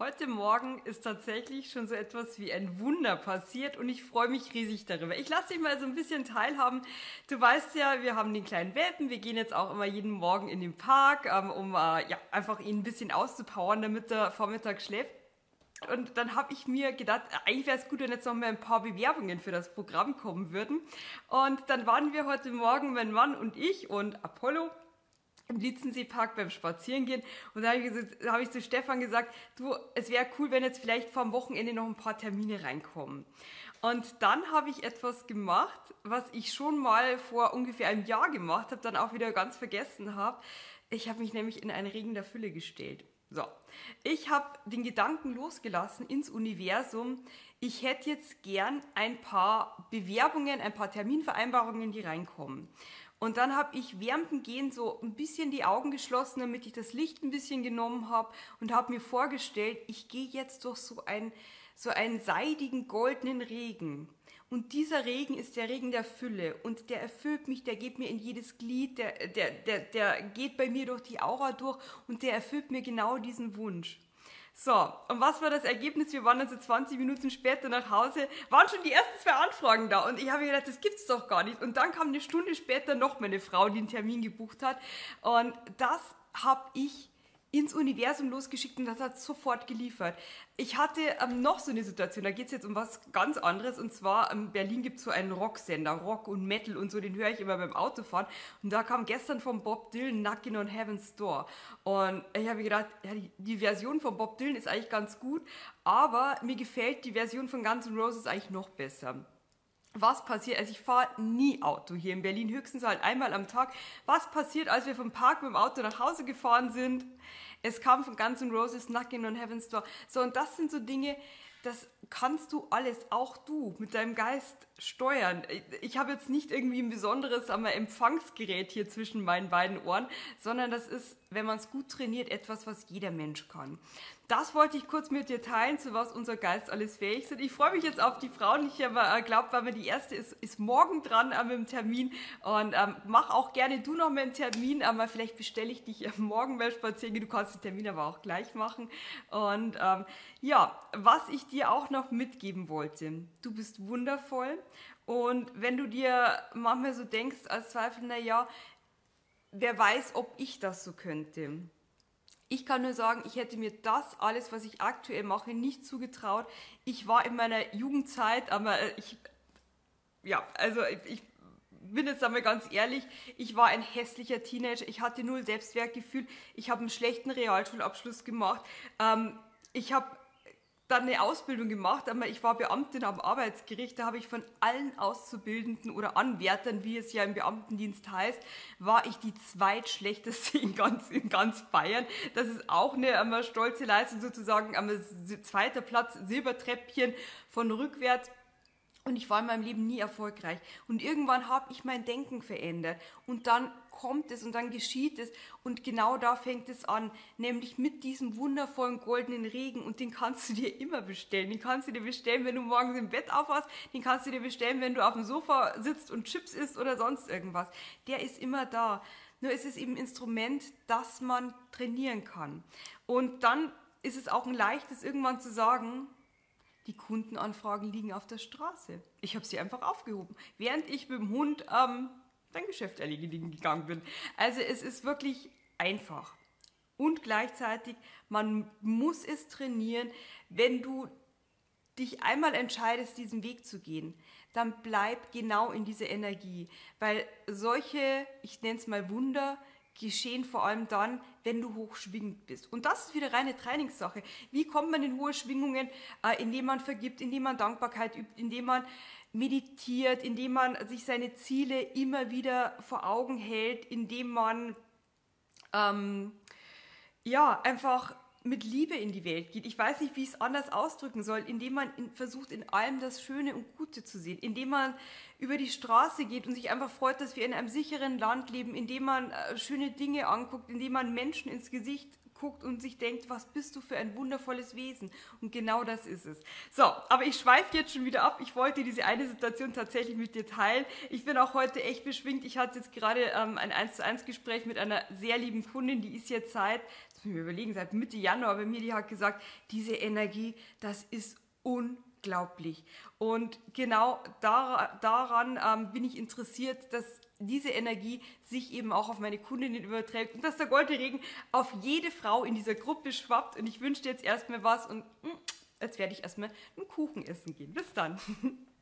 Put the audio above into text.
Heute Morgen ist tatsächlich schon so etwas wie ein Wunder passiert und ich freue mich riesig darüber. Ich lasse dich mal so ein bisschen teilhaben. Du weißt ja, wir haben den kleinen Welpen. Wir gehen jetzt auch immer jeden Morgen in den Park, ähm, um äh, ja, einfach ihn ein bisschen auszupowern, damit er Vormittag schläft. Und dann habe ich mir gedacht, eigentlich wäre es gut, wenn jetzt noch mal ein paar Bewerbungen für das Programm kommen würden. Und dann waren wir heute Morgen, mein Mann und ich und Apollo, im Litzensee-Park beim Spazierengehen und da habe ich, hab ich, zu Stefan gesagt, du, es wäre cool, wenn jetzt vielleicht vor dem Wochenende noch ein paar Termine reinkommen. Und dann habe ich etwas gemacht, was ich schon mal vor ungefähr einem Jahr gemacht habe, dann auch wieder ganz vergessen habe. Ich habe mich nämlich in einen Regen der Fülle gestellt. So, ich habe den Gedanken losgelassen ins Universum. Ich hätte jetzt gern ein paar Bewerbungen, ein paar Terminvereinbarungen, die reinkommen. Und dann habe ich während so ein bisschen die Augen geschlossen, damit ich das Licht ein bisschen genommen habe und habe mir vorgestellt, ich gehe jetzt durch so, ein, so einen seidigen goldenen Regen. Und dieser Regen ist der Regen der Fülle und der erfüllt mich, der geht mir in jedes Glied, der, der, der, der geht bei mir durch die Aura durch und der erfüllt mir genau diesen Wunsch. So, und was war das Ergebnis? Wir waren dann so 20 Minuten später nach Hause, waren schon die ersten zwei Anfragen da und ich habe gedacht, das gibt's doch gar nicht. Und dann kam eine Stunde später noch meine Frau, die einen Termin gebucht hat und das habe ich ins Universum losgeschickt und das hat sofort geliefert. Ich hatte ähm, noch so eine Situation, da geht es jetzt um was ganz anderes. Und zwar in Berlin gibt es so einen Rocksender, Rock und Metal und so, den höre ich immer beim Autofahren. Und da kam gestern von Bob Dylan Knockin' on Heaven's Door. Und ich habe gedacht, ja, die, die, Version von Bob Dylan ist eigentlich ganz gut, aber mir gefällt die Version von Guns N' Roses eigentlich noch besser was passiert, also ich fahre nie Auto hier in Berlin, höchstens halt einmal am Tag. Was passiert, als wir vom Park mit dem Auto nach Hause gefahren sind? Es kam von Guns Roses Knockin' on Heaven's Door. So, und das sind so Dinge, das kannst du alles, auch du, mit deinem Geist steuern. Ich habe jetzt nicht irgendwie ein besonderes Empfangsgerät hier zwischen meinen beiden Ohren, sondern das ist, wenn man es gut trainiert, etwas, was jeder Mensch kann. Das wollte ich kurz mit dir teilen, zu was unser Geist alles fähig ist. Ich freue mich jetzt auf die Frauen. Ich äh, glaube, weil mir die erste ist, ist morgen dran äh, mit dem Termin. Und ähm, mach auch gerne du noch mal einen Termin. Aber vielleicht bestelle ich dich äh, morgen mal spazieren. Du kannst den Termin aber auch gleich machen. Und ähm, ja, was ich dir auch noch mitgeben wollte. Du bist wundervoll. Und wenn du dir manchmal so denkst als Zweifel, na ja, wer weiß, ob ich das so könnte ich kann nur sagen, ich hätte mir das alles, was ich aktuell mache, nicht zugetraut. Ich war in meiner Jugendzeit, aber äh, ich, ja, also ich bin jetzt einmal ganz ehrlich, ich war ein hässlicher Teenager, ich hatte null Selbstwertgefühl, ich habe einen schlechten Realschulabschluss gemacht, ähm, ich habe dann eine Ausbildung gemacht, aber ich war Beamtin am Arbeitsgericht. Da habe ich von allen Auszubildenden oder Anwärtern, wie es ja im Beamtendienst heißt, war ich die zweitschlechteste in ganz, in ganz Bayern. Das ist auch eine, eine stolze Leistung sozusagen. Ein zweiter Platz, Silbertreppchen von rückwärts und ich war in meinem Leben nie erfolgreich. Und irgendwann habe ich mein Denken verändert. Und dann kommt es und dann geschieht es. Und genau da fängt es an. Nämlich mit diesem wundervollen goldenen Regen. Und den kannst du dir immer bestellen. Den kannst du dir bestellen, wenn du morgens im Bett aufwachst. Den kannst du dir bestellen, wenn du auf dem Sofa sitzt und Chips isst oder sonst irgendwas. Der ist immer da. Nur ist es eben ein Instrument, das man trainieren kann. Und dann ist es auch ein leichtes, irgendwann zu sagen, die Kundenanfragen liegen auf der Straße. Ich habe sie einfach aufgehoben, während ich mit dem Hund ähm, dein Geschäft erledigen gegangen bin. Also es ist wirklich einfach. Und gleichzeitig, man muss es trainieren, wenn du dich einmal entscheidest, diesen Weg zu gehen, dann bleib genau in dieser Energie. Weil solche, ich nenne es mal Wunder, geschehen vor allem dann, wenn du hochschwingend bist. Und das ist wieder reine Trainingssache. Wie kommt man in hohe Schwingungen, äh, indem man vergibt, indem man Dankbarkeit übt, indem man meditiert, indem man sich seine Ziele immer wieder vor Augen hält, indem man ähm, ja einfach mit Liebe in die Welt geht. Ich weiß nicht, wie ich es anders ausdrücken soll, indem man in, versucht, in allem das Schöne und Gute zu sehen, indem man über die Straße geht und sich einfach freut, dass wir in einem sicheren Land leben, indem man äh, schöne Dinge anguckt, indem man Menschen ins Gesicht guckt und sich denkt, was bist du für ein wundervolles Wesen? Und genau das ist es. So, aber ich schweife jetzt schon wieder ab. Ich wollte diese eine Situation tatsächlich mit dir teilen. Ich bin auch heute echt beschwingt. Ich hatte jetzt gerade ähm, ein 1 zu 1 Gespräch mit einer sehr lieben Kundin, die ist jetzt seit, das müssen wir überlegen, seit Mitte Januar bei mir, die hat gesagt, diese Energie, das ist unglaublich. Und genau dar daran ähm, bin ich interessiert, dass diese Energie sich eben auch auf meine Kundinnen überträgt und dass der goldene Regen auf jede Frau in dieser Gruppe schwappt. Und ich wünsche dir jetzt erstmal was und mh, hm, jetzt werde ich erstmal einen Kuchen essen gehen. Bis dann.